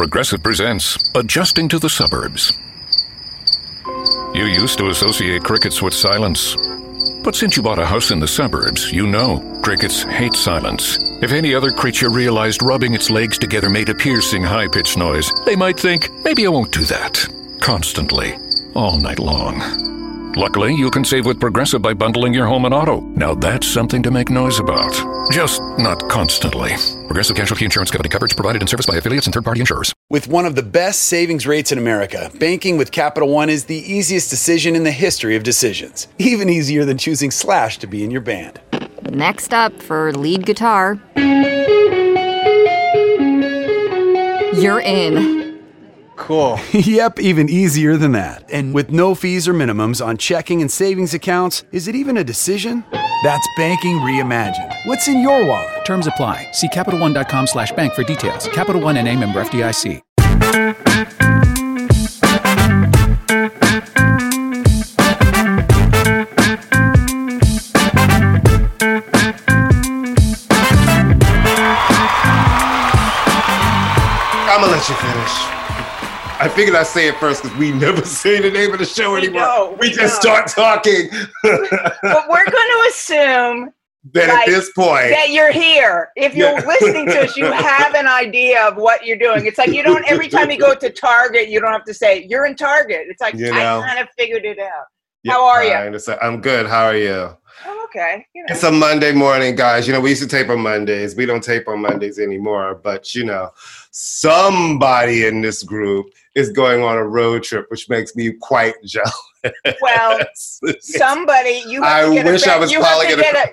Progressive presents Adjusting to the Suburbs. You used to associate crickets with silence. But since you bought a house in the suburbs, you know crickets hate silence. If any other creature realized rubbing its legs together made a piercing, high pitched noise, they might think, maybe I won't do that. Constantly, all night long. Luckily, you can save with Progressive by bundling your home and auto. Now that's something to make noise about. Just not constantly. Progressive Casualty Insurance Company coverage provided in service by affiliates and third party insurers. With one of the best savings rates in America, banking with Capital One is the easiest decision in the history of decisions. Even easier than choosing Slash to be in your band. Next up for lead guitar. You're in. Cool. yep, even easier than that. And with no fees or minimums on checking and savings accounts, is it even a decision? That's banking reimagined. What's in your wallet? Terms apply. See CapitalOne.com slash bank for details. Capital One and a member FDIC. I'm gonna let you finish. I figured I'd say it first because we never say the name of the show We anymore. know, we we just know. start talking. but we're going to assume that like, at this point, that you're here. If you're Yeah. listening to us, you have an idea of what you're doing. It's like you don't every time you go to Target, you don't have to say you're in Target. It's like You know. I kind of figured it out. Yeah, How are you? I'm good. How are you? I'm okay. You know. It's a Monday morning, guys. You know, we used to tape on Mondays. We don't tape on Mondays anymore. But, you know, somebody in this group is going on a road trip, which makes me quite jealous. well, somebody you I wish I was you probably to gonna- get a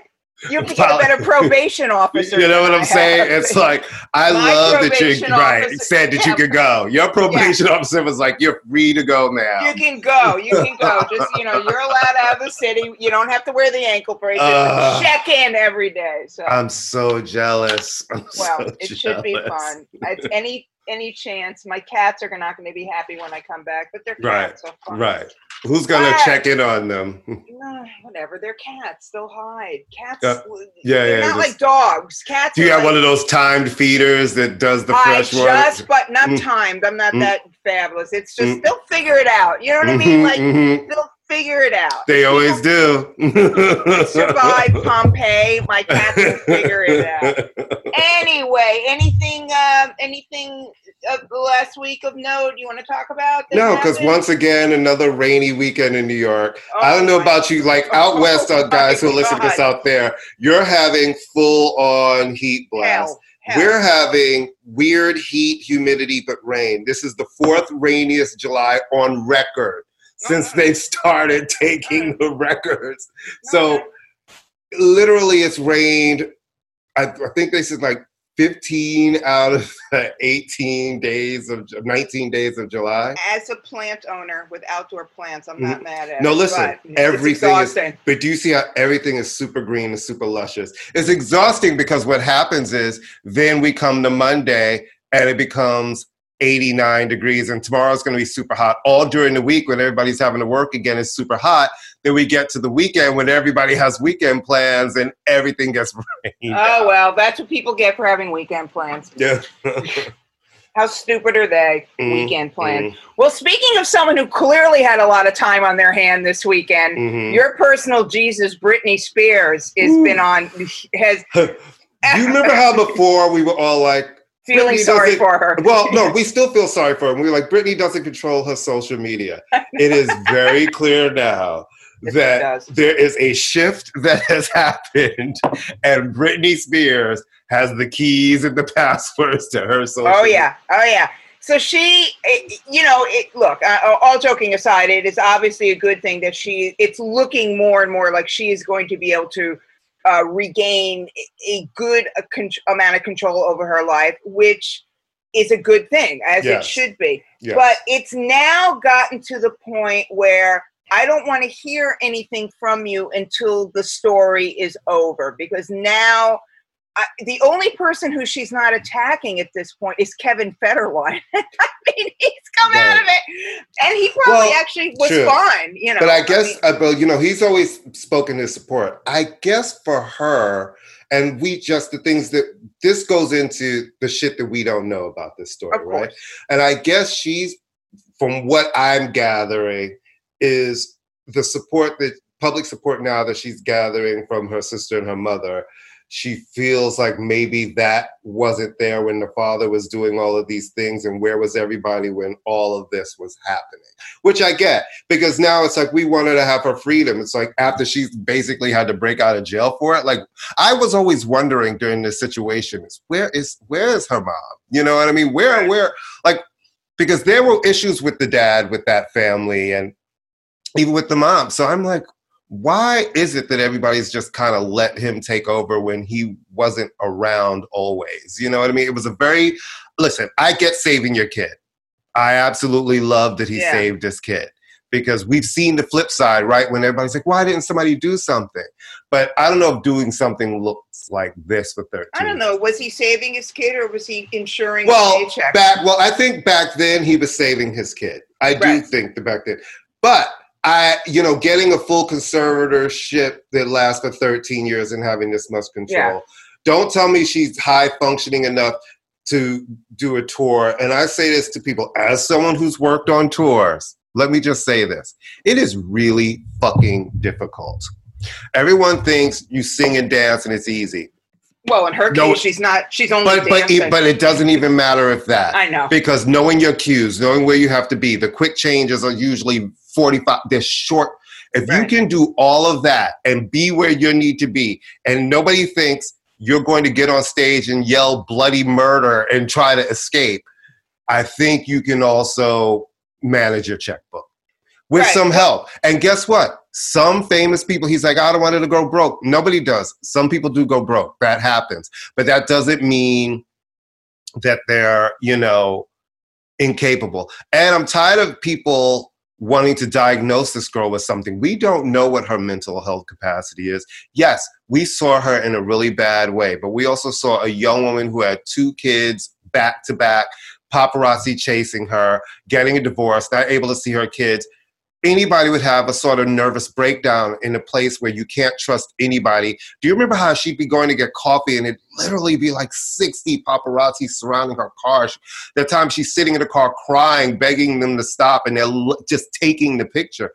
you have to get a better probation officer. You know what I'm saying? It's like I My love that you right said that you could go. Your probation officer was like, "You're free to go now." You can go. You can go. Just you know, you're allowed out of the city. You don't have to wear the ankle bracelet. Uh, Check in every day. So I'm so jealous. I'm well, so it should be fun. It's any any chance. My cats are not going to be happy when I come back, but they're Right. So. Right. Who's gonna Ah. check in on them? Whatever. They're cats. They'll hide. Cats. Uh, yeah, they're yeah, not just- like dogs. Cats. Do you have like, one of those timed feeders that does the I fresh water? just, but not Mm. timed. I'm not Mm. that fabulous. It's just Mm. they'll figure it out. You know what I mean? Mhm, Like mhm. they'll figure it out. They always do. survive Pompeii. My cats will figure it out. Anyway, anything, um, anything of the last week of note you want to talk about? No, because once again, another rainy weekend in New York. Oh I don't oh know my- about you, like out west, Oh guys who listen to this God. out there, you're having full on heat blast. hell, hell. We're having weird heat, humidity, but rain. This is the fourth rainiest July on record since they started taking the records. So literally, it's rained. I, I think they said like 15 out of 18 days of 19 days of July. as a plant owner with outdoor plants, I'm not mm-hmm. mad at. No, it. listen, everything is- But do you see how everything is super green and super luscious? It's exhausting because what happens is then we come to Monday and it becomes 89 degrees and tomorrow's going to be super hot. All during the week when everybody's having to work again is super hot. Then we get to the weekend when everybody has weekend plans and everything gets rained. Oh well, that's what people get for having weekend plans. yeah. How stupid are they? Mm, weekend plans. Well, speaking of someone who clearly had a lot of time on their hand this weekend, Mhm. your personal Jesus, Britney Spears, has Ooh. been on has Do you remember how before we were all like, feeling Britney sorry for her. Well, no, we still feel sorry for her. We're like, Britney doesn't control her social media. It is very clear now it that does. there is a shift that has happened, and Britney Spears has the keys and the passwords to her social. Oh yeah, oh yeah. So she, it, you know, it, look. Uh, all joking aside, it is obviously a good thing that she. It's looking more and more like she is going to be able to uh, regain a good con- amount of control over her life, which is a good thing, as it should be. Yes. But it's now gotten to the point where I don't want to hear anything from you until the story is over because now I, the only person who she's not attacking at this point is Kevin Federline. I mean, he's come out of it, and he probably Well, actually was true. fine. You know, but I guess, mean, uh, but you know, he's always spoken his support. I guess for her, and we just the things that this goes into the shit that we don't know about this story, right? And I guess she's, from what I'm gathering, is the support that public support now that she's gathering from her sister and her mother she feels like maybe that wasn't there when the father was doing all of these things and where was everybody when all of this was happening? Which i get because now it's like we wanted to have her freedom. It's like after she's basically had to break out of jail for it like i was always wondering during this situation is where is where is her mom? You know what i mean? Where where like because there were issues with the dad with that family and even with the mom. So i'm like why is it that everybody's just kind of let him take over when he wasn't around always? You know what I mean? It was a very, listen, I get saving your kid. I absolutely love that he yeah. saved his kid because we've seen the flip side, right? When everybody's like, why didn't somebody do something? But I don't know if doing something looks like this with 13. I don't know. Was he saving his kid or was he insuring well, Back, well, I think back then he was saving his kid. I right. do think that back then. But I, you know, getting a full conservatorship that lasts for 13 years and having this much control. Yeah. Don't tell me she's high functioning enough to do a tour. And I say this to people as someone who's worked on tours. Let me just say this it is really fucking difficult. Everyone thinks you sing and dance and it's easy. Well, in her no, case, she's not. She's only. But but it, but it doesn't even matter if that. I know because knowing your cues, knowing where you have to be, the quick changes are usually 45, they're short. If right. you can do all of that and be where you need to be, and nobody thinks you're going to get on stage and yell bloody murder and try to escape, I think you can also manage your checkbook with right. some help. And guess what? Some famous people, he's like, I don't want it to go broke. Nobody does. Some people do go broke. That happens. But that doesn't mean that they're, you know, incapable. And I'm tired of people wanting to diagnose this girl with something. We don't know what her mental health capacity is. Yes, we saw her in a really bad way, but we also saw a young woman who had two kids back to back, paparazzi chasing her, getting a divorce, not able to see her kids anybody would have a sort of nervous breakdown in a place where you can't trust anybody. Do you remember how she'd be going to get coffee and it'd literally be like 60 paparazzi surrounding her car? The time she's sitting in the car crying, begging them to stop, and they're just taking the picture.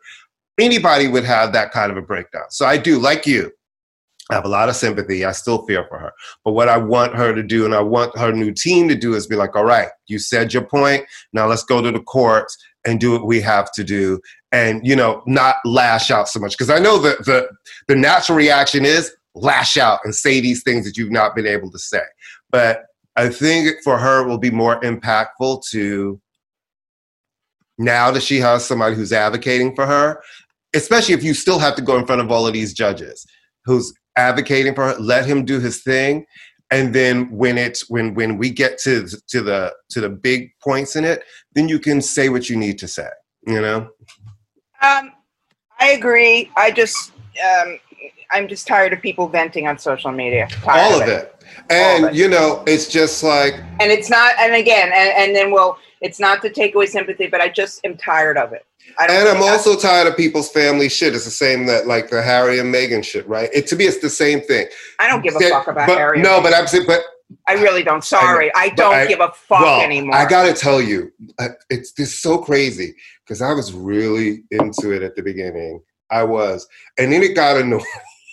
Anybody would have that kind of a breakdown. So I do, like you, I have a lot of sympathy. I still feel for her. But what I want her to do and I want her new team to do is be like, all right, you said your point. Now let's go to the courts and do what we have to do and you know not lash out so much. Because i know that the the natural reaction is lash out and say these things that you've not been able to say. But i think for her it will be more impactful to now that she has somebody who's advocating for her especially if you still have to go in front of all of these judges who's advocating for her let him do his thing. And then when it's when when we get to to the to the big points in it then you can say what you need to say you know um i agree i just um i'm just tired of people venting on social media all of, of it. and of it. you know it's just like and it's not and again and, and then we'll it's not to take away sympathy but i just am tired of it and I'm also tired of people's family shit. It's the same that like the Harry and Meghan shit, right? It to me, it's the same thing. I don't give a fuck about but, Harry. No, but I'm but I really don't. Sorry, I, I don't I, give a fuck well, anymore. I gotta tell you, uh, it's this so crazy because I was really into it at the beginning. I was, and then it got annoying.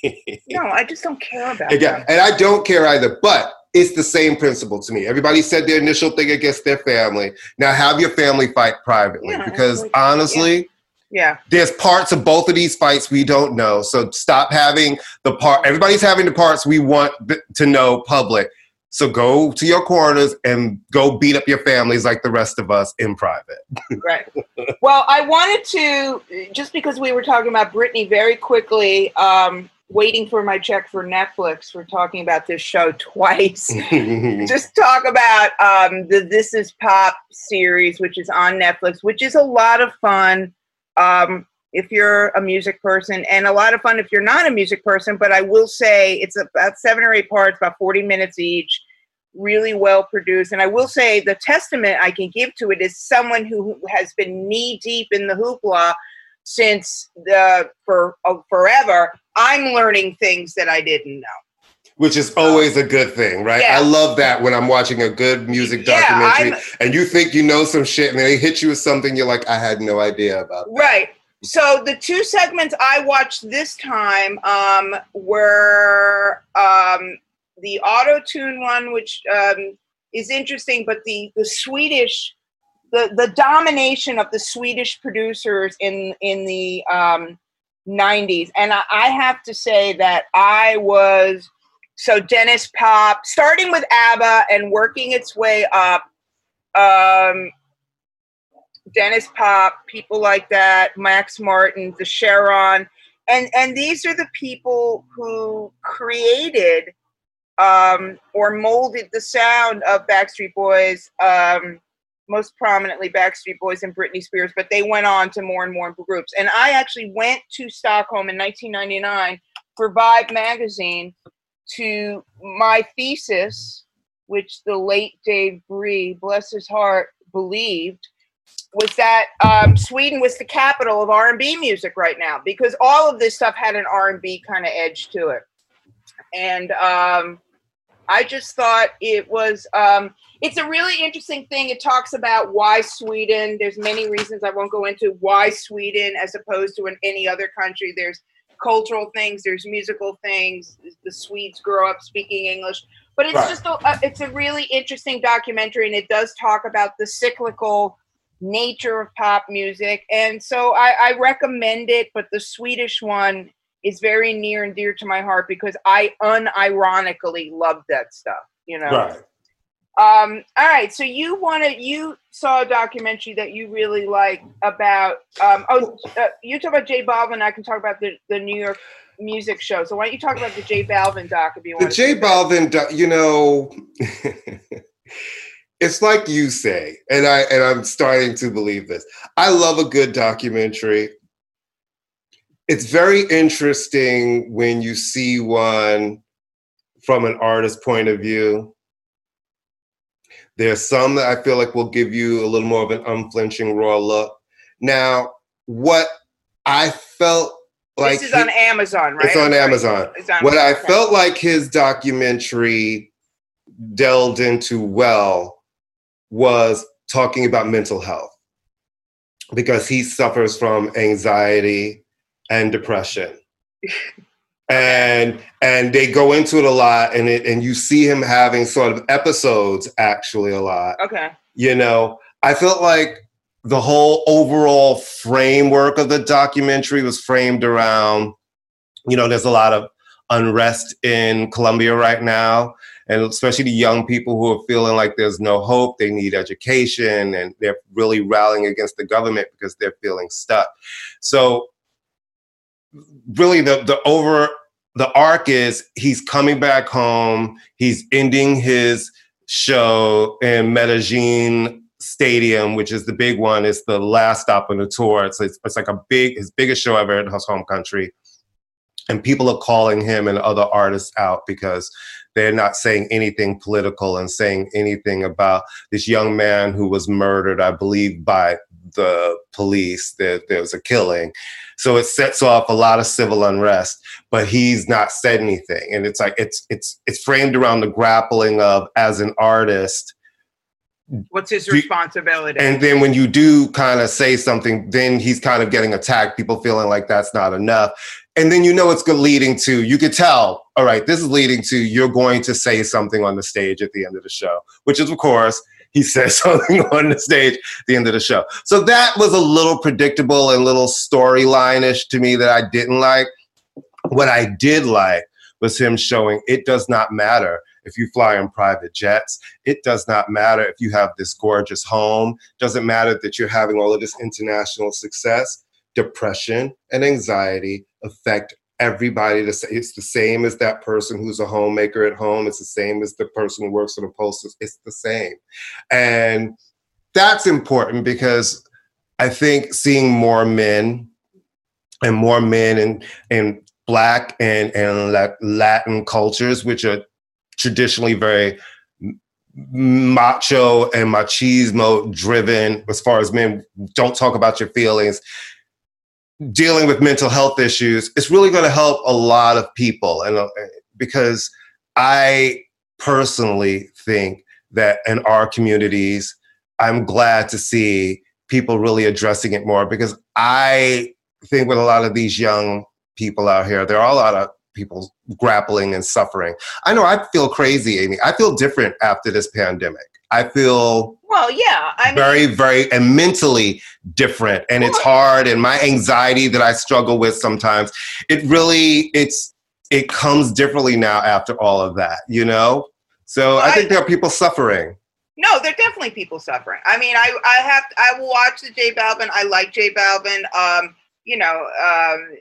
no, I just don't care about it. Yeah, and I don't care either. But it's the same principle to me. Everybody said their initial thing against their family. Now have your family fight privately yeah, because honestly, yeah. yeah. There's parts of both of these fights we don't know. So stop having the part everybody's having the parts we want to know public. So go to your corners and go beat up your families like the rest of us in private. right. Well, I wanted to just because we were talking about Britney very quickly um, waiting for my check for Netflix for talking about this show twice. Just talk about um, the This Is Pop series, which is on Netflix, which is a lot of fun um, if you're a music person, and a lot of fun if you're not a music person. But I will say it's about seven or eight parts, about 40 minutes each. Really well produced, and I will say the testament I can give to it is someone who has been knee deep in the hoopla since the for uh, forever I'm learning things that I didn't know. which is always a good thing, right? Yeah. I love that when I'm watching a good music documentary I'm- and you think you know some shit and they hit you with something you're like, I had no idea about. Right. So the two segments I watched this time um, were um, the auto tune one, which um, is interesting, but the the Swedish, the the domination of the Swedish producers in in the um, '90s, and I, I have to say that I was so Denniz Pop, starting with ABBA and working its way up. Um, Denniz Pop, people like that, Max Martin, the Cheiron, and and these are the people who created um, or molded the sound of Backstreet Boys, um, most prominently Backstreet Boys and Britney Spears, but they went on to more and more groups. And I actually went to Stockholm in 1999 for Vibe magazine to my thesis, which the late Dave Bry, bless his heart, believed was that um, Sweden was the capital of R&B music right now because all of this stuff had an R&B kind of edge to it. And um, I just thought it was um, it's a really interesting thing. It talks about why Sweden. There's many reasons I won't go into why Sweden as opposed to in any other country. There's cultural things. There's musical things. The Swedes grow up speaking English, but it's Right. just a, a- it's a really interesting documentary, and it does talk about the cyclical nature of pop music. And so I, I recommend it, but the Swedish one is very near and dear to my heart because I unironically love that stuff. You know. Right. Um, all right, so you wanted you saw a documentary that you really like about um, oh uh, you talk about J Balvin. I can talk about the the New York music show. So why don't you talk about the J Balvin doc if you want? The want? J Balvin, doc- you know, it's like you say, and I and I'm starting to believe this. I love a good documentary. It's very interesting when you see one from an artist's point of view. There's some that I feel like will give you a little more of an unflinching raw look. Now, what I felt like this is he- on Amazon, right? it's on Amazon. It's on What I felt like his documentary delved into well was talking about mental health because he suffers from anxiety and depression. and and they go into it a lot and it and you see him having sort of episodes actually a lot Okay. you know i felt like the whole overall framework of the documentary was framed around you know there's a lot of unrest in colombia right now and especially the young people who are feeling like there's no hope they need education and they're really rallying against the government because they're feeling stuck so really the the over the arc is he's coming back home he's ending his show in Medellin Stadium, which is the big one. It's the last stop on the tour. It's, it's, it's like a big, his biggest show ever in his home country. And people are calling him and other artists out because they're not saying anything political and saying anything about this young man who was murdered, I believe, by the police. There, there was a killing. So it sets off a lot of civil unrest, but he's not said anything. And it's like it's it's it's framed around the grappling of as an artist. What's his responsibility? And then when you do kind of say something, then he's kind of getting attacked, people feeling like that's not enough. And then you know it's leading to, you could tell, all right, this is leading to you're going to say something on the stage at the end of the show, which is, of course, he says something on the stage at the end of the show. So that was a little predictable and little storyline-ish to me that I didn't like. What I did like was him showing it does not matter if you fly in private jets. It does not matter if you have this gorgeous home. Doesn't matter that you're having all of this international success. Depression and anxiety affect everybody. The sa- It's the same as that person who's a homemaker at home. It's the same as the person who works at a post. It's the same. And that's important because I think seeing more men and more men in, in black and, and Latin cultures, which are traditionally very macho and machismo driven as far as men don't talk about your feelings dealing with mental health issues it's really going to help a lot of people and uh, because I personally think that in our communities, I'm glad to see people really addressing it more because I think with a lot of these young people out here, there are a lot of people grappling and suffering. I know I feel crazy, Amy. I feel different after this pandemic. I feel well, yeah, I mean, very, very, and mentally different, and it's hard. And my anxiety that I struggle with sometimes, it really, it's, it comes differently now after all of that, you know. So I, I think there are people suffering. No, there are definitely people suffering. I mean, I, I have, I will watch the J Balvin. I like J Balvin. Um, you know, um,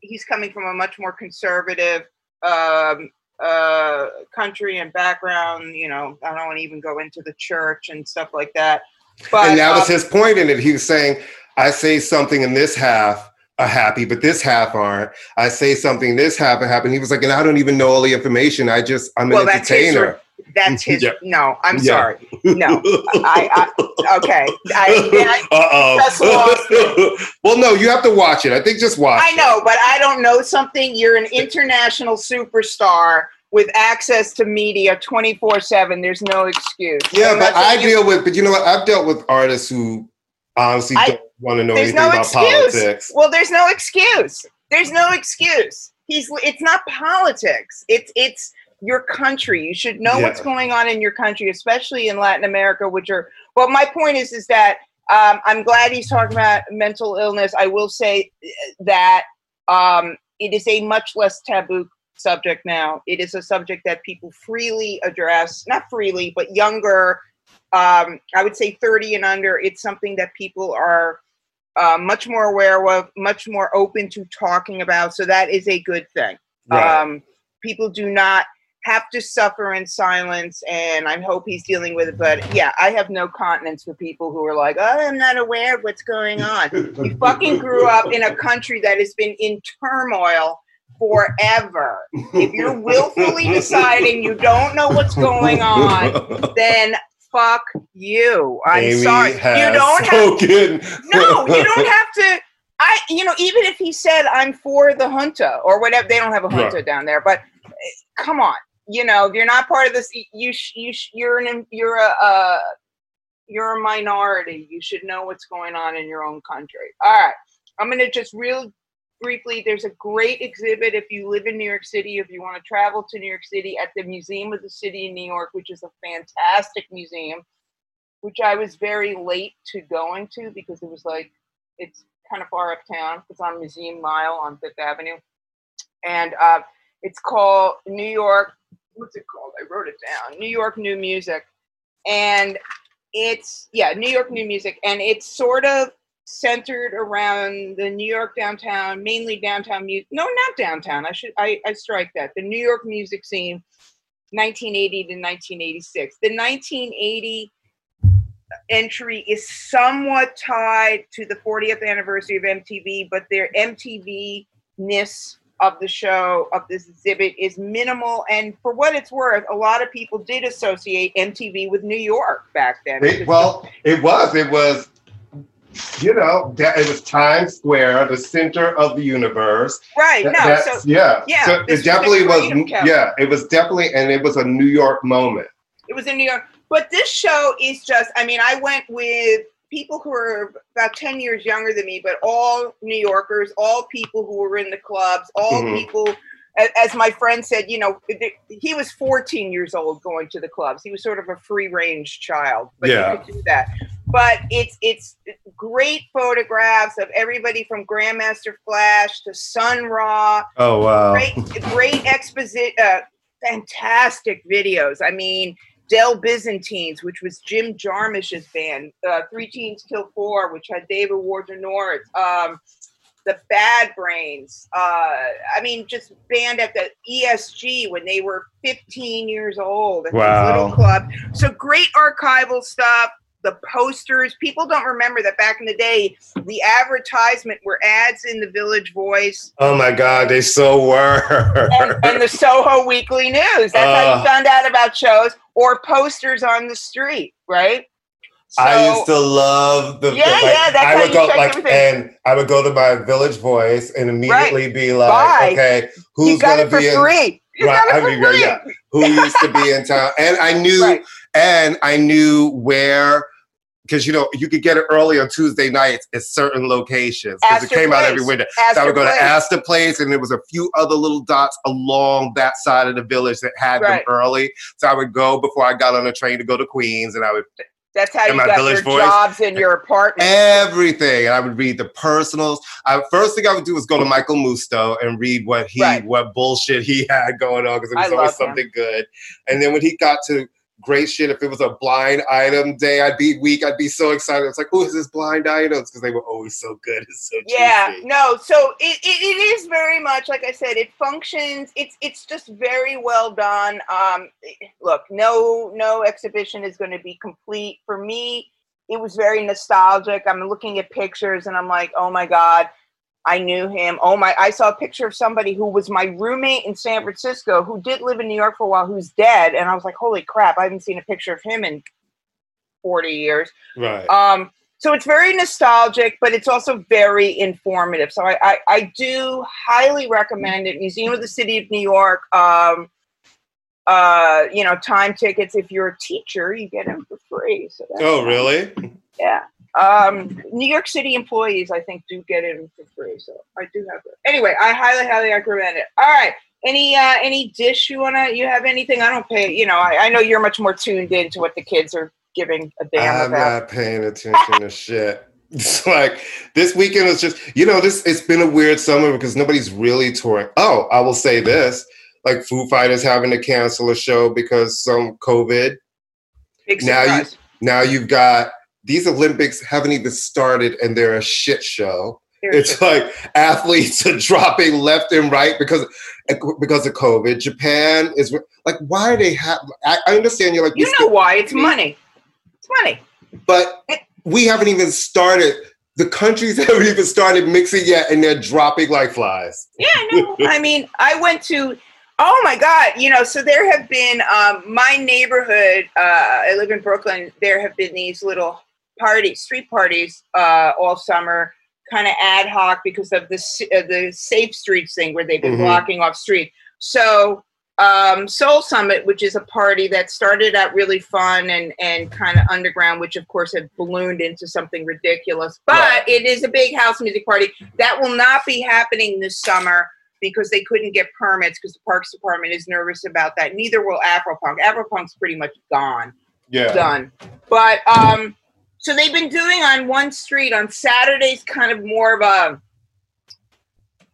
he's coming from a much more conservative um, uh, country and background. You know, I don't want to even go into the church and stuff like that. But, and that was um, his point in it. He was saying, I say something in this half are happy, but this half aren't. I say something, this half happened. He was like, and I don't even know all the information. I just, I'm an entertainer. That's his. yeah. No, I'm yeah. sorry. No, I, I okay. I, I well, no, you have to watch it. I think just watch. I know, it. but I don't know something. You're an international superstar with access to media 24 7 there's no excuse yeah but i deal with but you know what i've dealt with artists who honestly I, don't want to know anything no about excuse. politics well there's no excuse there's no excuse he's it's not politics it's it's your country. You should know yeah. what's going on in your country, especially in Latin America, which are. Well, my point is, is that um, I'm glad he's talking about mental illness. I will say that um, it is a much less taboo subject now. It is a subject that people freely address, not freely, but younger. Um, I would say 30 and under. It's something that people are uh, much more aware of, much more open to talking about. So that is a good thing. Right. Um, people do not have to suffer in silence and i hope he's dealing with it but yeah i have no continence for people who are like oh i'm not aware of what's going on. You fucking grew up in a country that has been in turmoil forever. If you're willfully deciding you don't know what's going on then fuck you. I'm Amy sorry. You don't spoken. have no you don't have to. I, you know, even if he said I'm for the junta or whatever, they don't have a junta down there. But eh, come on, you know, if you're not part of this, you you you're an you're a uh, you're a minority. You should know what's going on in your own country. All right, I'm gonna just real briefly. There's a great exhibit if you live in New York City. If you want to travel to New York City, at the Museum of the City in New York, which is a fantastic museum, which I was very late to going to because it was like it's kind of far uptown. It's on Museum Mile on Fifth Avenue, and uh, it's called New York what's it called? I wrote it down. New York New Music, and it's yeah, New York New Music, and it's sort of centered around the New York downtown, mainly downtown music. No, not downtown. I should I, I strike that. The New York music scene, 1980 to 1986. The 1980 entry is somewhat tied to the 40th anniversary of MTV, but their MTV ness of the show of this exhibit is minimal. And for what it's worth a lot of people did associate mtv with new york back then. It, well it was it was you know it was times square the center of the universe. Right no so yeah. yeah so it definitely was yeah it was definitely and it was a new york moment. It was in new york. But this show is just i mean i went with people who are about 10 years younger than me, but all New Yorkers, all people who were in the clubs, all mm-hmm. people, as my friend said, you know, he was 14 years old going to the clubs. He was sort of a free range child, but yeah. you could do that. But it's it's great photographs of everybody from Grandmaster Flash to Sun Ra. Oh wow! Great, great exposition, uh, fantastic videos. I mean, Del-Byzanteens, which was Jim Jarmusch's band, uh, Three Teens Kill Four, which had David Wojnarowicz, um, the Bad Brains. Uh, I mean, just band at the ESG when they were 15 years old at wow. this little club. So great archival stuff the posters. People don't remember that back in the day, the advertisement were ads in the Village Voice. Oh my God, they so were. and, and, the Soho Weekly News. That's uh, how you uh. found out about shows or posters on the street, right? So, I used to love the yeah, the, like, yeah. That's I would go like, everything. and I would go to my Village Voice and immediately right. be like, Bye. okay, who's going to be free? right. I mean, yeah, who used to be in town, and I knew, right. And I knew where because you know you could get it early on Tuesday nights at certain locations because it came Place. out every window. Astor so I would go Place. to Astor Place, and there was a few other little dots along that side of the village that had Right. them early. So I would go before I got on the train to go to Queens, and I would That's how you got your voice. jobs in your apartment. everything, and I would read the personals. I, first thing I would do was go to Michael Musto and read what he Right. what bullshit he had going on because it I was always love him. something good. And then when he got to great shit, if it was a blind item day, I'd be weak. I'd be so excited. It's like, oh, is this blind items? Because they were always so good. It's so yeah juicy. no so it, it, it is very much like i said it functions it's it's just very well done um look no no exhibition is going to be complete for me it was very nostalgic i'm looking at pictures and i'm like oh my god i knew him oh my i saw a picture of somebody who was my roommate in san francisco who did live in new york for a while who's dead and i was like holy crap i haven't seen a picture of him in 40 years Right. um, so it's very nostalgic, but it's also very informative. So I, I, I do highly recommend it. Museum of the City of New York. Um, uh, you know, time tickets. If you're a teacher, you get them for free. So oh, really? Yeah. Um, New York City employees, I think, do get it for free. So I do have it. Anyway, I highly, highly recommend it. All right. Any uh, any dish you wanna? You have anything? I don't pay. You know, I, I know you're much more tuned in to what the kids are giving a damn about. I'm about. not paying attention to shit. It's like this weekend was just, you know, this it's been a weird summer because nobody's really touring. Oh, I will say this: like Foo Fighters having to cancel a show because some COVID. Big now you-. Now you've got these Olympics haven't even started and they're a shit show. It's like athletes are dropping left and right because because of COVID. Japan is like, why are they have? I, I understand you're like, You know why? It's money. It's money. but we haven't even started. The countries haven't even started mixing yet, and they're dropping like flies. Yeah, no. I mean, I went to. Oh my God! You know, so there have been um, my neighborhood. Uh, I live in Brooklyn. There have been these little parties, street parties, uh, all summer, kind of ad hoc because of the uh, the safe streets thing where they've been Mhm. blocking off street. So um, Soul Summit, which is a party that started out really fun and and kind of underground, which of course had ballooned into something ridiculous. But Right. it is a big house music party that will not be happening this summer because they couldn't get permits because the Parks Department is nervous about that. Neither will Afropunk. Afropunk's pretty much gone Yeah. done. But um, so they've been doing on one street on Saturdays, kind of more of a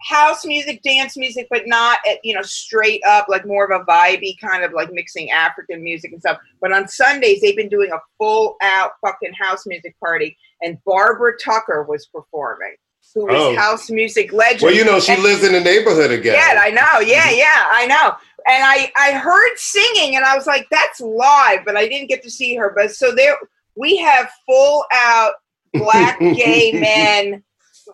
house music, dance music, but not uh, you know straight up like more of a vibey kind of like mixing African music and stuff. But on Sundays they've been doing a full out fucking house music party, and Barbara Tucker was performing, who was Oh. house music legend. Well, you know, she And- lives in the neighborhood again. yeah, I know. Yeah, yeah, I know. And I I heard singing, and I was like, "That's live," but I didn't get to see her. But so there, we have full out black gay men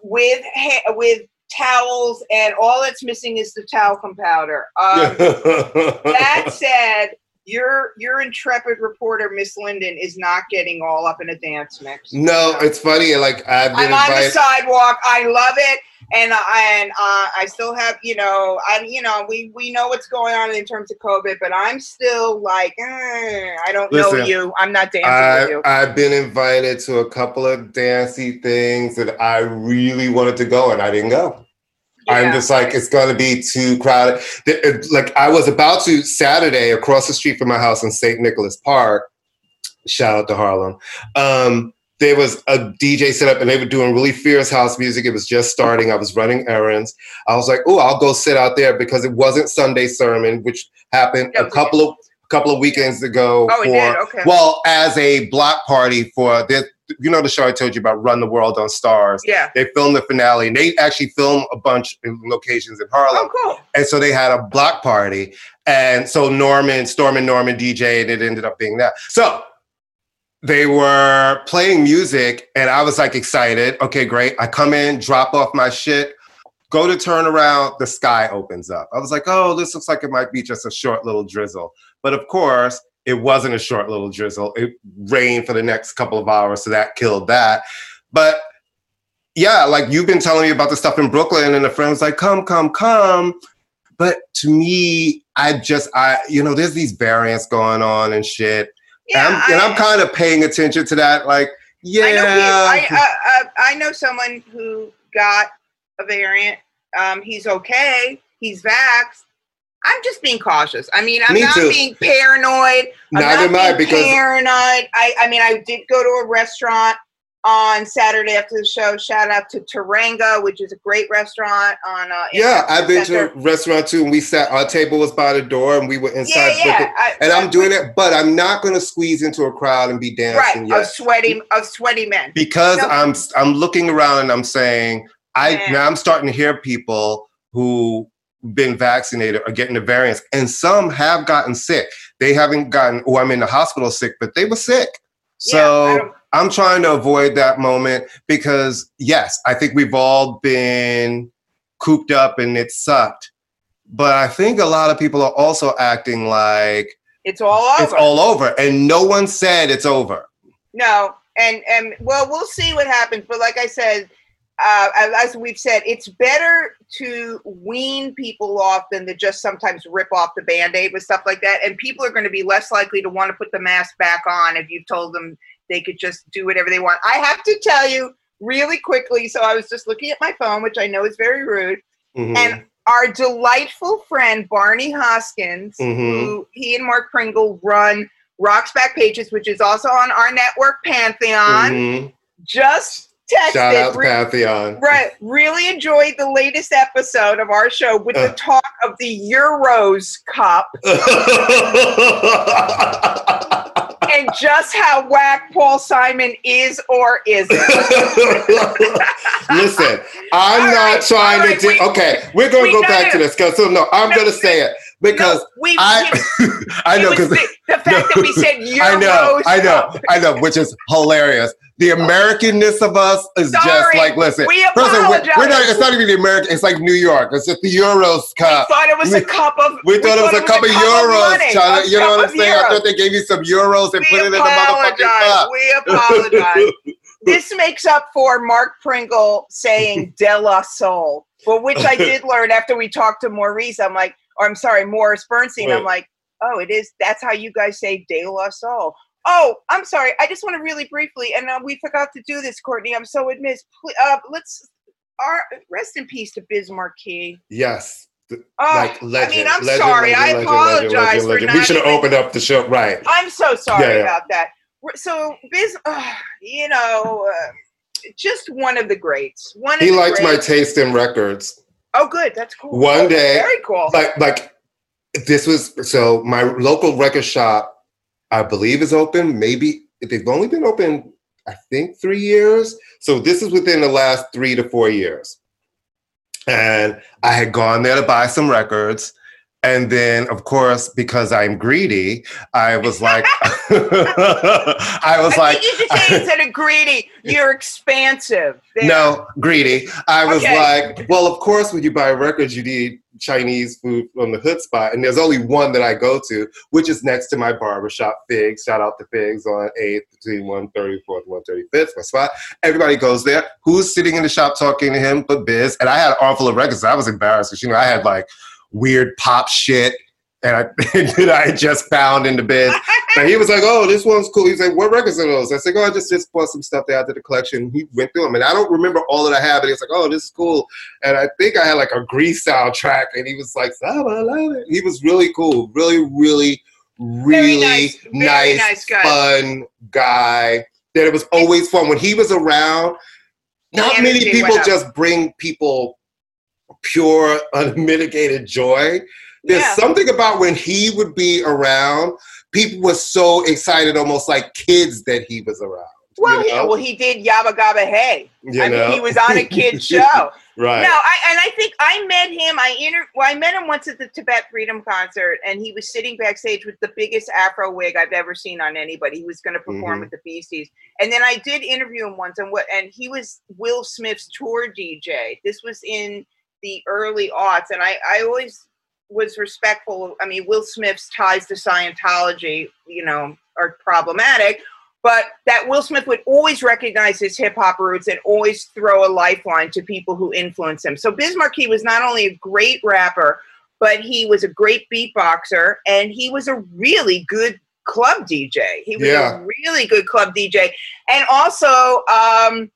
with ha- with towels, and all that's missing is the talcum powder. Um, that said, your your intrepid reporter, Miss Linden, is not getting all up in a dance mix. no, it's funny. Like I've been I'm on the sidewalk. I love it, and I and uh, I still have you know I you know we we know what's going on in terms of COVID, but I'm still like eh, I don't know you. I'm not dancing I, with you. I've been invited to a couple of dancey things that I really wanted to go, and I didn't go. I'm just like, it's going to be too crowded. Like, I was about to Saturday across the street from my house in St. Nicholas Park. Shout out to Harlem. Um, there was a DJ set up and they were doing really fierce house music. It was just starting. I was running errands. I was like, oh, I'll go sit out there because it wasn't Sunday sermon, which happened Yeah, a couple of couple of weekends ago. Oh, it did? Okay. Well, as a block party for this, you know the show I told you about, Run the World on Starz. yeah. They filmed the finale, and they actually filmed a bunch of locations in Harlem. Oh, cool. And so they had a block party. And so Norman, Storm and Norman DJ, and it ended up being that. So they were playing music, and I was like excited. Okay, great. I come in, drop off my shit, go to turn around, the sky opens up. I was like, oh, this looks like it might be just a short little drizzle. But of course, it wasn't a short little drizzle. It rained for the next couple of hours, so that killed that. But yeah, like you've been telling me about the stuff in Brooklyn, and the friend was like, come, come, come. but to me, I just I you know there's these variants going on and shit, Yeah, and, I'm, and I- I'm kind of paying attention to that. Like, yeah, I know, I, uh, I know someone who got a variant. Um, he's okay. He's vaxxed. I'm just being cautious. I mean, I'm Me not too. being paranoid. I'm Neither am not I being because paranoid. I, I mean, I did go to a restaurant on Saturday after the show. Shout out to Teranga, which is a great restaurant on. Uh, yeah, I've been to a restaurant too, and we sat. Our table was by the door, and we were inside. Yeah, yeah. I, And I'm I- doing it, but I'm not going to squeeze into a crowd and be right dancing yet. of sweaty of sweaty men. because No. I'm I'm looking around and I'm saying I Yeah. now I'm starting to hear people who been vaccinated are getting the variants, and some have gotten sick. They haven't gotten. Oh, I'm in the hospital sick, but they were sick. So don't- I'm trying to avoid that moment because yes, I think we've all been cooped up and it sucked. But I think a lot of people are also acting like It's all over. it's all over, and no one said it's over. No, and and well, we'll see what happens. But like I said, uh, as we've said, it's better to wean people off than to just sometimes rip off the band-aid with stuff like that. And people are going to be less likely to want to put the mask back on if you've told them they could just do whatever they want. I have to tell you really quickly. So I was just looking at my phone, which I know is very rude, Mhm. and our delightful friend Barney Hoskyns, Mhm. who he and Mark Pringle run Rock's Backpages, which is also on our network Pantheon, Mhm. just texted. Shout out re- Pantheon. Right, really enjoyed the latest episode of our show with the Uh. talk of the Euros Cup and just how whack Paul Simon is or isn't. Listen, I'm All not right, trying all to. right, do, we- okay, we're gonna we- go no, back no, to this because so no, I'm No, gonna say it because No, we, I, I know because the, the fact that we said Euros I know, I know. I know, which is hilarious. The Americanness of us is just like, listen, we all, we're, apologize. we're not. It's not even the American. It's like New York. It's just the Euros cup. We thought it was a we- cup of. We thought it was a cup of euros, money, China. You know what I'm saying? I thought they gave you some euros and we put it in the motherfucking cup. We apologize. this makes up for Mark Pringle saying De La Soul, for which I did learn after we talked to Maurice. I'm like, or I'm sorry, Morris Bernstein. I'm like, oh, it is. That's how you guys say De La Soul. Oh, I'm sorry. I just want to really briefly, and uh, we forgot to do this, Courtney. I'm so admissed. Pl- Uh, let's. Our, rest in peace to Biz Markie. Yes. Oh, like legend. I mean, I'm legend, sorry. legend, I apologize for not We should have opened up the show right. I'm so sorry Yeah, yeah. about that. So Biz, uh, you know, uh, just one of the greats. One of He liked my taste in records. Oh, good. That's cool. One Oh, day, very cool. Like like this was so my local record shop, I believe is open. Maybe they've only been open, I think, three years. So this is within the last three to four years. And I had gone there to buy some records. And then, of course, because I'm greedy, I was like, I was I like, you should say instead of greedy, you're expansive. There. no, greedy. I was Okay. like, well, of course, when you buy records, you need Chinese food from the hood spot. And there's only one that I go to, which is next to my barbershop, Figs. Shout out to Figs on 8th between 134th and 135th, my spot. Everybody goes there. Who's sitting in the shop talking to him but Biz? And I had an armful of records. I was embarrassed because, you know, I had like weird pop shit. And I, that I had just found in the biz. And he was like, "Oh, this one's cool." He's like, "What records are those?" I said, "Oh, I just just bought some stuff added to the collection." He went through them, and I don't remember all that I have. But he was like, "Oh, this is cool," and I think I had like a Grease soundtrack, and he was like, I love it." He was really cool, really, really, really nice, very nice guy. fun guy. That it was always fun when he was around. Not many people just bring people pure, unmitigated joy. There's Yeah. something about when he would be around, people were so excited, almost like kids that he was around. Well, you he, well, he did Yabba Gabba Hey. You I mean, he was on a kid's show. right. No, I, and I think I met him. I inter- well, I met him once at the Tibet Freedom concert, and he was sitting backstage with the biggest Afro wig I've ever seen on anybody. He was going to perform Mhm. with the Beasties, and then I did interview him once, and what? And he was Will Smith's tour DJ. This was in the early aughts, and I, I always was respectful. I mean, Will Smith's ties to Scientology, you know, are problematic. But that Will Smith would always recognize his hip hop roots and always throw a lifeline to people who influence him. So Biz Markie was not only a great rapper, but he was a great beatboxer and he was a really good club DJ. He was Yeah. a really good club DJ. And also, um,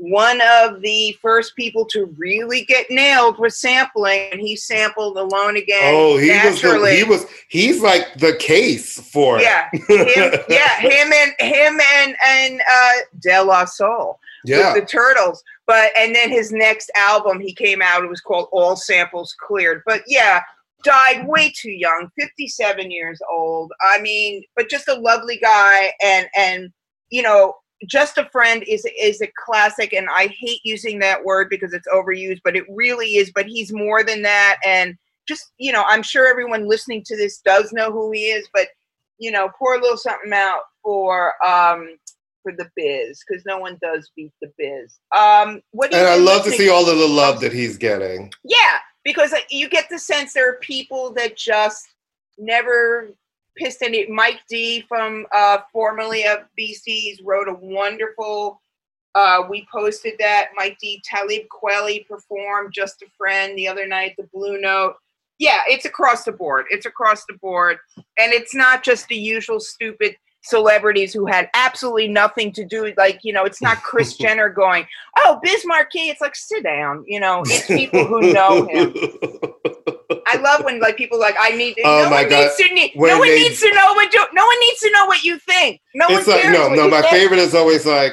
one of the first people to really get nailed was sampling, and he sampled "Alone Again." Oh, he was. The, he was he's like the case for it. Yeah, him, yeah, him and him and and uh, De La Soul yeah. with the Turtles. But and then his next album he came out. It was called All Samples Cleared. But yeah, died way too young, fifty seven years old. I mean, but just a lovely guy, and and you know. Just a friend is is a classic, and I hate using that word because it's overused, but it really is. But he's more than that, and just you know, I'm sure everyone listening to this does know who he is, but you know, pour a little something out for um for the biz because no one does beat the biz. Um, what do you And I love to see all of the love that he's getting. Yeah, because uh, you get the sense there are people that just never pissed any. Mike D from uh, formerly of Beasties wrote a wonderful. Uh, we posted that Mike D. Talib Kweli performed "Just a Friend" the other night. The Blue Note. Yeah, it's across the board. It's across the board, and it's not just the usual stupid celebrities who had absolutely nothing to do. Like you know, it's not Kris Jenner going, "Oh, Biz Markie." It's like sit down. You know, it's people who know him. Love when like people like I need. Oh no my one God. needs to need. When No one they- needs to know what you. No one needs to know what you think. No it's one like cares. no, no. My think. favorite is always like,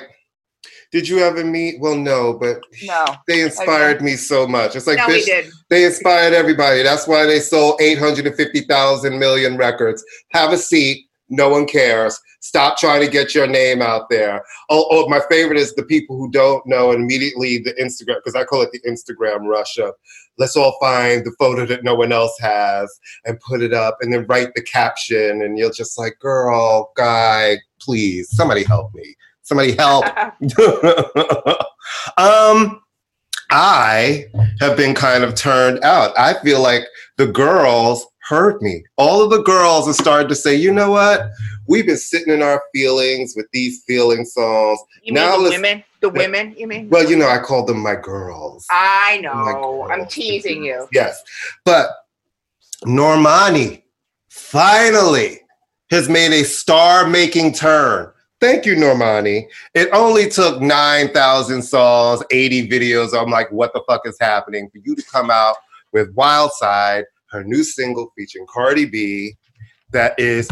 did you ever meet? Well, no, but No, they inspired me so much. It's like no, bitch, they inspired everybody. That's why they sold 850,000 million records. Have a seat. No one cares. Stop trying to get your name out there. Oh, oh my favorite is the people who don't know and immediately the Instagram, because I call it the Instagram rush up. Let's all find the photo that no one else has and put it up and then write the caption. And you're just like, girl, guy, please, somebody help me. Somebody help. um, I have been kind of turned out. I feel like the girls heard me. All of the girls have started to say, you know what? We've been sitting in our feelings with these feeling songs. You mean Now the women? The women? You mean? Well, you know, I call them my girls. I know. I'm teasing you. Yes. But Normani finally has made a star making turn. Thank you, Normani. It only took 9,000 songs, 80 videos. I'm like, what the fuck is happening? For you to come out with Wild Side, her new single featuring Cardi B, that is.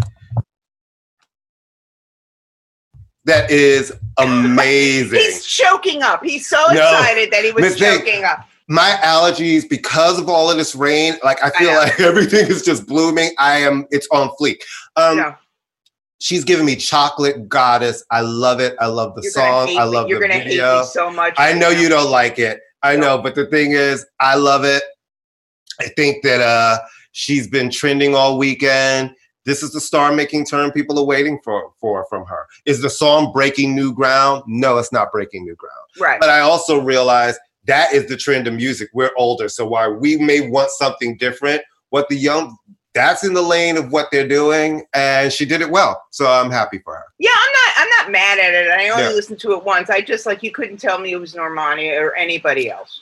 That is amazing. He's choking up. He's so No. excited that he was Mistake. choking up. my allergies because of all of this rain like i feel know. like everything is just blooming i am it's on fleek um No. she's giving me chocolate goddess i love it i love the You're song hate i me. love You're the gonna hate video me so much. i know you don't like it i know but the thing is i love it i think that uh she's been trending all weekend this is the star making turn people are waiting for for from her is the song breaking new ground no it's not breaking new ground Right. but I also realize that is the trend of music. We're older, so while we may want something different, what the young that's in the lane of what they're doing, and she did it well. So I'm happy for her. Yeah, I'm not. I'm not mad at it. I only Yeah. listened to it once. I just like you couldn't tell me it was Normani or anybody else.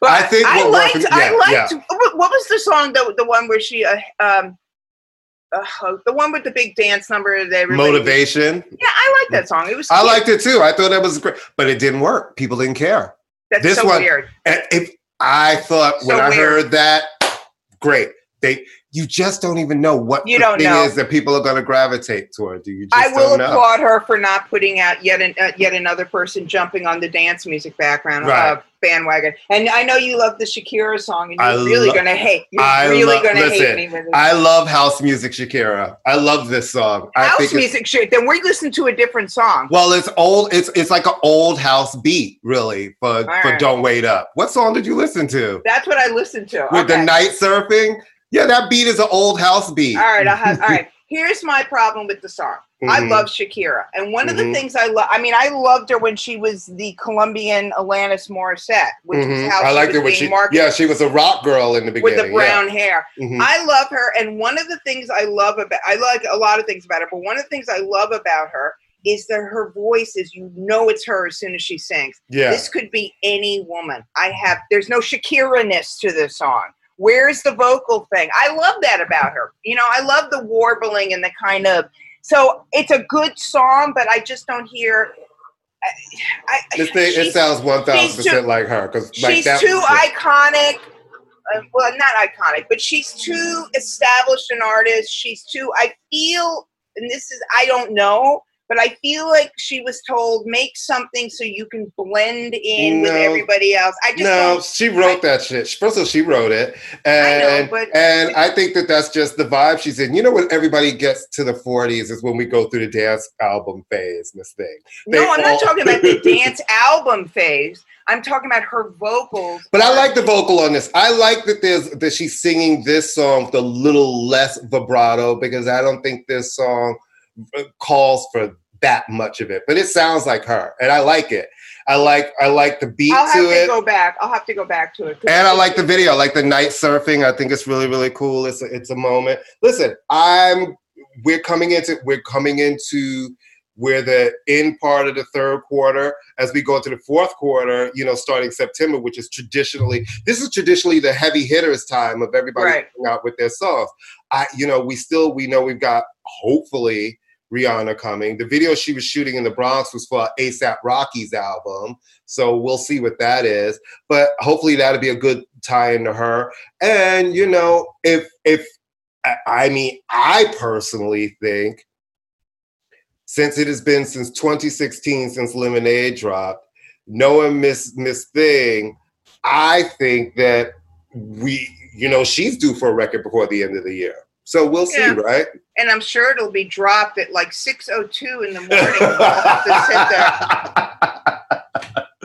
But I think I liked. worked- I liked. What what was the song? The the one where she, uh, um, uh, the one with the big dance number. That Motivation. Yeah, I like that song. It was. I liked it too. I thought that was great, but it didn't work. People didn't care. That's this so one- weird. And if I thought when So I heard that, great. They you just don't even know what You the don't thing know. is that people are going to gravitate toward. You just I will applaud her for not putting out yet an, uh, yet another person jumping on the dance music background Right. uh, bandwagon. And I know you love the Shakira song, and you're I really lo- gonna hate. You're I really lo- gonna hate me with this. I love house music, Shakira. I love this song. I House music shit. Then we listen to a different song. Well, it's old. It's it's like an old house beat, really. For for right. don't wait up. What song did you listen to? That's what I listened to. With the night surfing? Yeah, that beat is an old house beat. All right, I have, all right. Here's my problem with the song. I Mhm. love Shakira, and one of the Mhm. things I love. I mean, I loved her when she was the Colombian Alanis Morissette, which Mhm. is how I she liked was it when she. marketed. Yeah, she was a rock girl in the beginning with the brown hair. Yeah. Mhm. I love her, and one of the things I love about I like a lot of things about her, but one of the things I love about her is that her voice is you know it's her as soon as she sings. yeah. This could be any woman. I have there's no Shakira-ness to this song. Where's the vocal thing? I love that about her. You know, I love the warbling and the kind of. So it's a good song, but I just don't hear. I, I, thing, it sounds one thousand percent like her because like she's that. too iconic. Uh, well, not iconic, but she's too established an artist. She's too. I feel, and this is I don't know, but I feel like she was told make something so you can blend in with everybody else. I just no, she wrote that shit. First of all, she wrote it, and know, and, but- and I think that that's just the vibe she's in. You know, when everybody gets to the forties is when we go through the dance album phase, Miss Thing. They No, I'm not talking about the dance album phase. I'm talking about her vocals. But I like the vocal on this. I like that there's that she's singing this song with a little less vibrato because I don't think this song calls for that much of it. But it sounds like her, and I like it. I like I like the beat I'll have to to it. go back. I'll have to go back to it. And I like the video. I like the night surfing. I think it's really, really cool. It's a, it's a moment. Listen, I'm we're coming into we're coming into where the end part of the third quarter as we go into the fourth quarter, you know, starting September, which is traditionally this is traditionally the heavy hitters time of everybody Right. coming out with their songs. I you know, we still we know we've got hopefully Rihanna coming. The video she was shooting in the Bronx was for ASAP Rocky's album. So we'll see what that is. But hopefully that'll be a good tie into her. And you know, if if I- mean, I personally think since it has been since 2016 since Lemonade dropped, knowing Miss Miss Thing, I think that we, you know, she's due for a record before the end of the year. So we'll see, Yeah. right? and I'm sure it'll be dropped at like 6:02 in the morning. I'll have to sit there.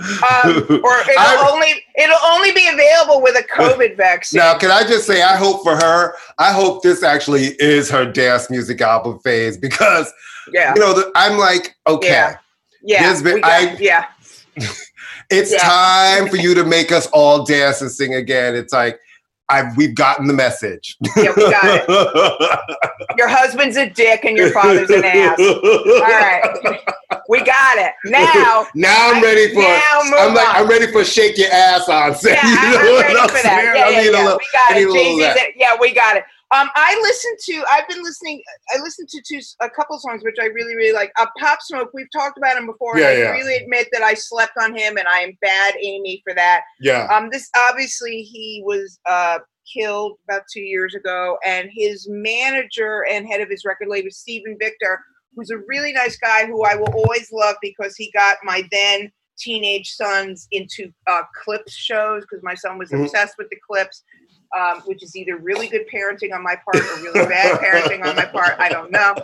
Um, or it'll I- only it'll only be available with a COVID vaccine. Now, can I just say, I hope for her, I hope this actually is her dance music album phase because, yeah, you know, the, I'm like, okay, Yeah. yeah, there's been- got- I- yeah. it's Yeah. time for you to make us all dance and sing again. It's like, I've, we've gotten the message. Yeah, we got it. Your husband's a dick and your father's an ass. All right, we got it. Now, Now I'm ready for. Now move I'm like on. I'm ready for shake your ass on. yeah, I'm, I'm ready for that. Yeah, yeah, yeah. we got I need a it. little of Jay-Z's that. it. Yeah, we got it. Um, I listened to. I've been listening. I listened to two, a couple songs which I really, really like. Uh, Pop Smoke. We've talked about him before. Yeah, and I yeah. really admit that I slept on him, and I am bad, Amy, for that. Yeah. Um, this obviously he was uh killed about two years ago, and his manager and head of his record label, Steven Victor, who's a really nice guy who I will always love because he got my then teenage sons into uh, Clipse shows because my son was Mhm. obsessed with the Clipse. Um, which is either really good parenting on my part or really bad parenting on my part. I don't know.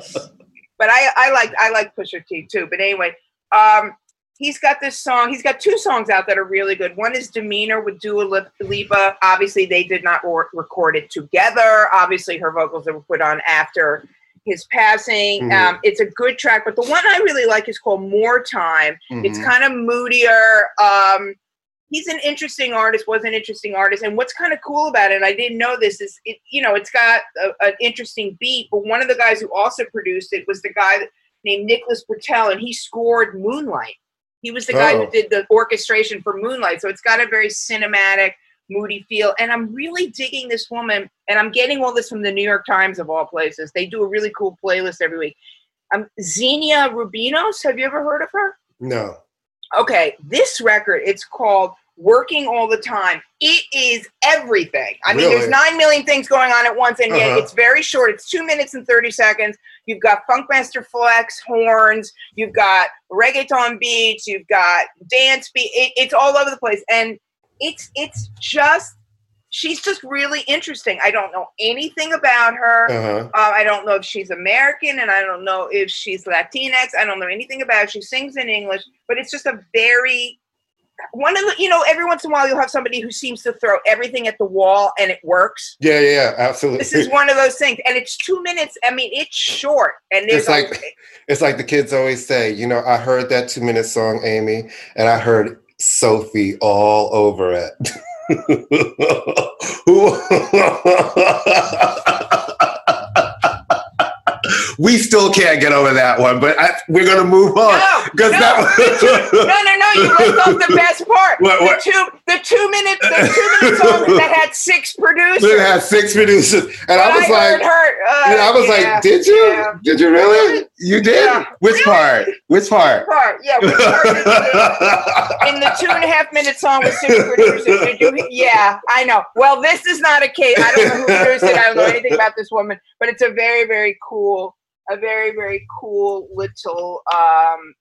But I, I like I like Pusha T too. But anyway, um, he's got this song. He's got two songs out that are really good. One is Demeanor with Dua Lip- Lipa. Obviously, they did not re- record it together. Obviously, her vocals were put on after his passing. Mhm. Um, it's a good track, but the one I really like is called More Time. It's Mhm. kind of moodier. Um, he's an interesting artist. Was an interesting artist, and what's kind of cool about it, I didn't know this is, it, you know, it's got a, an interesting beat. But one of the guys who also produced it was the guy named Nicholas Britell, and he scored Moonlight. He was the guy Oh. who did the orchestration for Moonlight, so it's got a very cinematic, moody feel. And I'm really digging this woman, and I'm getting all this from the New York Times of all places. They do a really cool playlist every week. Um, Xenia Rubinos, have you ever heard of her? No. Okay, this record, it's called Working All the Time. It is everything. I mean, there's nine million things going on at once, and yet Uh-huh. it's very short. It's two minutes and 30 seconds. You've got Funkmaster Flex horns, you've got reggaeton beats, you've got dance beat. It, it's all over the place. And it's it's just she's just really interesting. I don't know anything about her. Uh-huh. Uh, I don't know if she's American, and I don't know if she's Latinx. I don't know anything about. It. She sings in English, but it's just a very one of the. You know, every once in a while you'll have somebody who seems to throw everything at the wall and it works. Yeah, yeah, yeah, absolutely. This is one of those things, and it's two minutes. I mean, it's short, and It's like it's like the kids always say, you know, I heard that two minute song, Amy, and I heard Sophie all over it. we still can't get over that one, but I, we're gonna move on no, no, that no, no, no. You left off the best part. What- The two, the two minutes, the two minute song that had six producers. It had six producers, and When I was heard like, her, uh, and I was yeah, like, did you? yeah. Did you really? You did? Yeah. Which part? Which part? Part, yeah, which part did you do? in the two and a half minute song with six producers. Did you? Yeah, I know. Well, this is not a case. I don't know who produced it. I don't know anything about this woman, but it's a very, very cool, a very, very cool little um,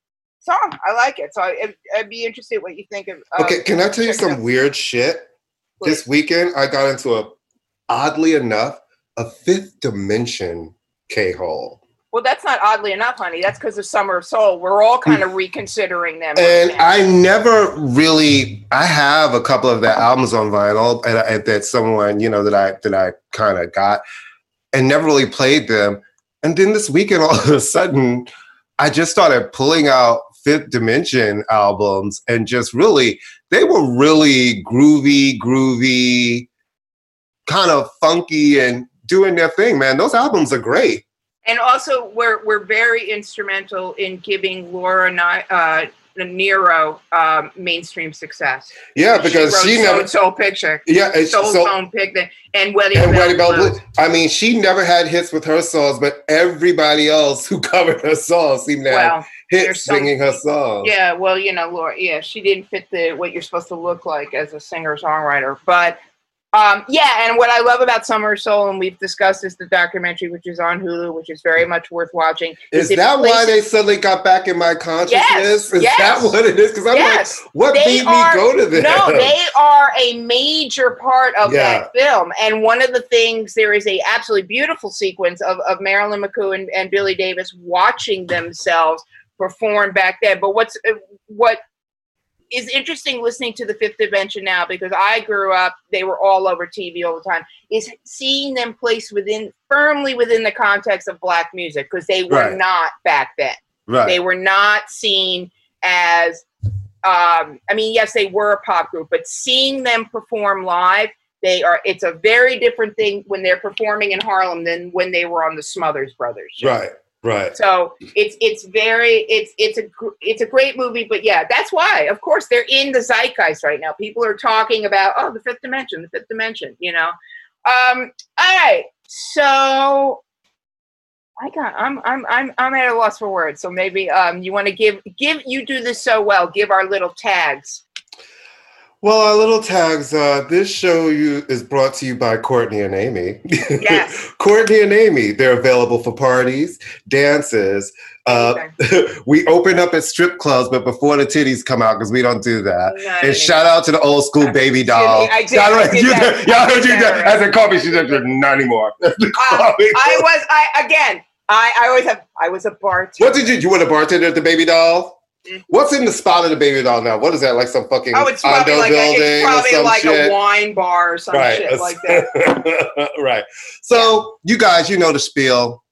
song. I like it. So I, I'd be interested what you think of. of Okay, can I tell you it out. some weird shit? Please. This weekend, I got into a, oddly enough, a fifth dimension K hole. Well, that's not oddly enough, honey. That's because of Summer of Soul. We're all kind of hmm. reconsidering them. And right. I never really, I have a couple of the albums on vinyl, and, I, that someone you know that I that I kind of got, and never really played them. And then this weekend, all of a sudden, I just started pulling out Fifth Dimension albums, and just really, they were really groovy, groovy, kind of funky, and doing their thing. Man, those albums are great. and also we're we're very instrumental in giving Laura Ni- uh, Nyro um, mainstream success. Yeah, because wrote she, never. Soul Picnic, Yeah, it's Soul so Picture, and Wedding and Bell Wedding Bell Blues. Blues. I mean, she never had hits with her songs, but everybody else who covered her songs seemed to have Well, there's hits some- singing her songs. yeah, well, you know, Laura, yeah, she didn't fit the what you're supposed to look like as a singer songwriter, but. Um, yeah, and what I love about Summer Soul, and we've discussed is the documentary, which is on Hulu, which is very much worth watching. Is it that why they suddenly got back in my consciousness? Yes, Is yes. that what it is? Because I'm Yes, like, what they made are- me go to this? No, they are a major part of Yeah. that film. And one of the things, there is a absolutely beautiful sequence of, of Marilyn McCoo and, and Billy Davis watching themselves perform back then. But what's uh, what is interesting listening to the Fifth Dimension now because I grew up, they were all over TV all the time. Is seeing them placed within firmly within the context of black music because they were Right. not back then. right. They were not seen as, um, I mean, yes, they were a pop group, but seeing them perform live, they are. It's a very different thing when they're performing in Harlem than when they were on the Smothers Brothers. show. right, right. So it's it's very it's it's a it's a great movie, but yeah, that's why. Of course, they're in the zeitgeist right now. People are talking about oh, the fifth dimension, the fifth dimension. You know. Um. All right. So I got. I'm. I'm. I'm. I'm at a loss for words. So maybe um, you want to give give you do this so well. Give our little tags. Well, our little tags. Uh, this show you is brought to you by Courtney and Amy. Yes. Courtney and Amy. They're available for parties, dances. Uh, we open up at strip clubs, but before the titties come out, because we don't do that. No, And no, shout out to the old school baby doll. I did- Y'all I heard did you that. did- y'all heard you right. As a coffee, she said, not anymore. Um, I was. I again. I. I always have. I was a bartender. What did you? You were a bartender at the baby doll? What's in the spot of the baby doll now? What is that? Like some fucking Oh, it's probably Ondo like a, building or probably like shit? a wine bar or some right. shit like that. right. So you guys, you know the spiel.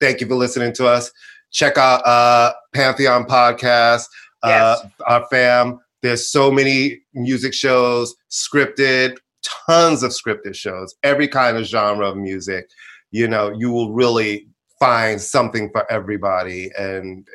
Thank you for listening to us. Check out uh Pantheon Podcast, uh Yes. our fam. There's so many music shows, scripted, tons of scripted shows, every kind of genre of music. You know, you will really find something for everybody and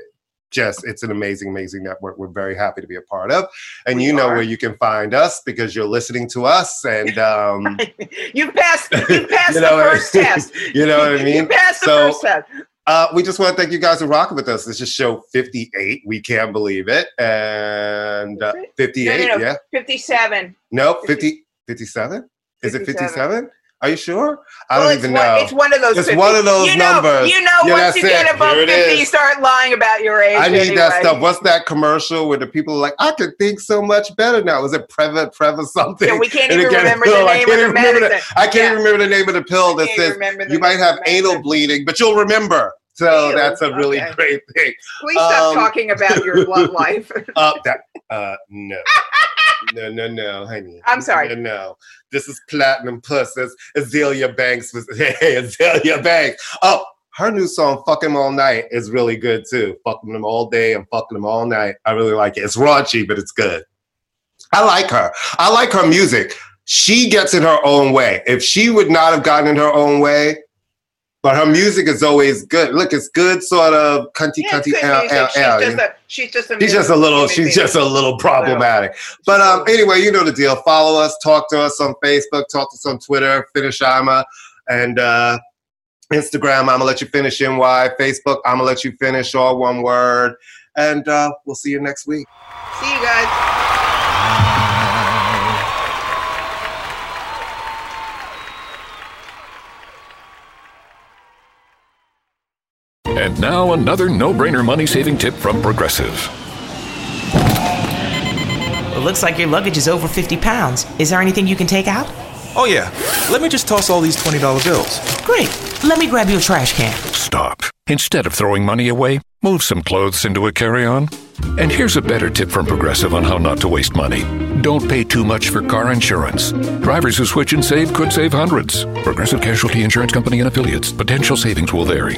just it's an amazing amazing network we're very happy to be a part of and We you know are. where you can find us because you're listening to us and um you passed. You passed You know the first test. you know what i You mean passed the So- first test. uh, we just want to thank you guys for rocking with us. This is show 58. We can't believe it. And uh, 58, No, no, no. yeah. Fifty-seven. No, 50, 57? Is it 57? 57? Are you sure? I Well, don't even one, know. It's one of those. It's 50. one of those you know, numbers. You know, Yeah, once that's you get it. above Here fifty, you start lying about your age. I need that stuff. What's that commercial where the people are like, I can think so much better now? Is it Preva, Preva something? Yeah, we can't And even again, remember pill. the I name can't of the even remember medicine. I can't Yeah. even remember the name of the pill that says you might have of the anal bleeding, but you'll remember. So Ew, that's a really okay. great thing. Please stop Um, talking about your blood life. Uh, that, uh, no. No, no, no, honey. I'm sorry. No, no. This is Platinum Plus. That's Azealia Banks. Was, hey, Azealia Banks. Oh, her new song, Fuck Him All Night, is really good too. Fucking them all day and fucking them all night. I really like it. It's raunchy, but it's good. I like her. I like her music. She gets in her own way. If she would not have gotten in her own way, but her music is always good. Look, it's good, sort of cunty, Yeah, cunty. it's good ow, ow, she's, ow, just a, she's just a. She's just a little. She's just a little problematic. But um, anyway, you know the deal. Follow us, talk to us on Facebook, talk to us on Twitter, Finish Ima, and uh, Instagram. I'm gonna let you finish NY. Facebook. I'm gonna let you finish all one word. And uh, we'll see you next week. See you guys. And now another no-brainer money-saving tip from Progressive. It looks like your luggage is over 50 pounds. Is there anything you can take out? Oh, yeah. Let me just toss all these $20 bills. Great. Let me grab you a trash can. Stop. Instead of throwing money away, move some clothes into a carry-on. And here's a better tip from Progressive on how not to waste money. Don't pay too much for car insurance. Drivers who switch and save could save hundreds. Progressive Casualty Insurance Company and affiliates. Potential savings will vary.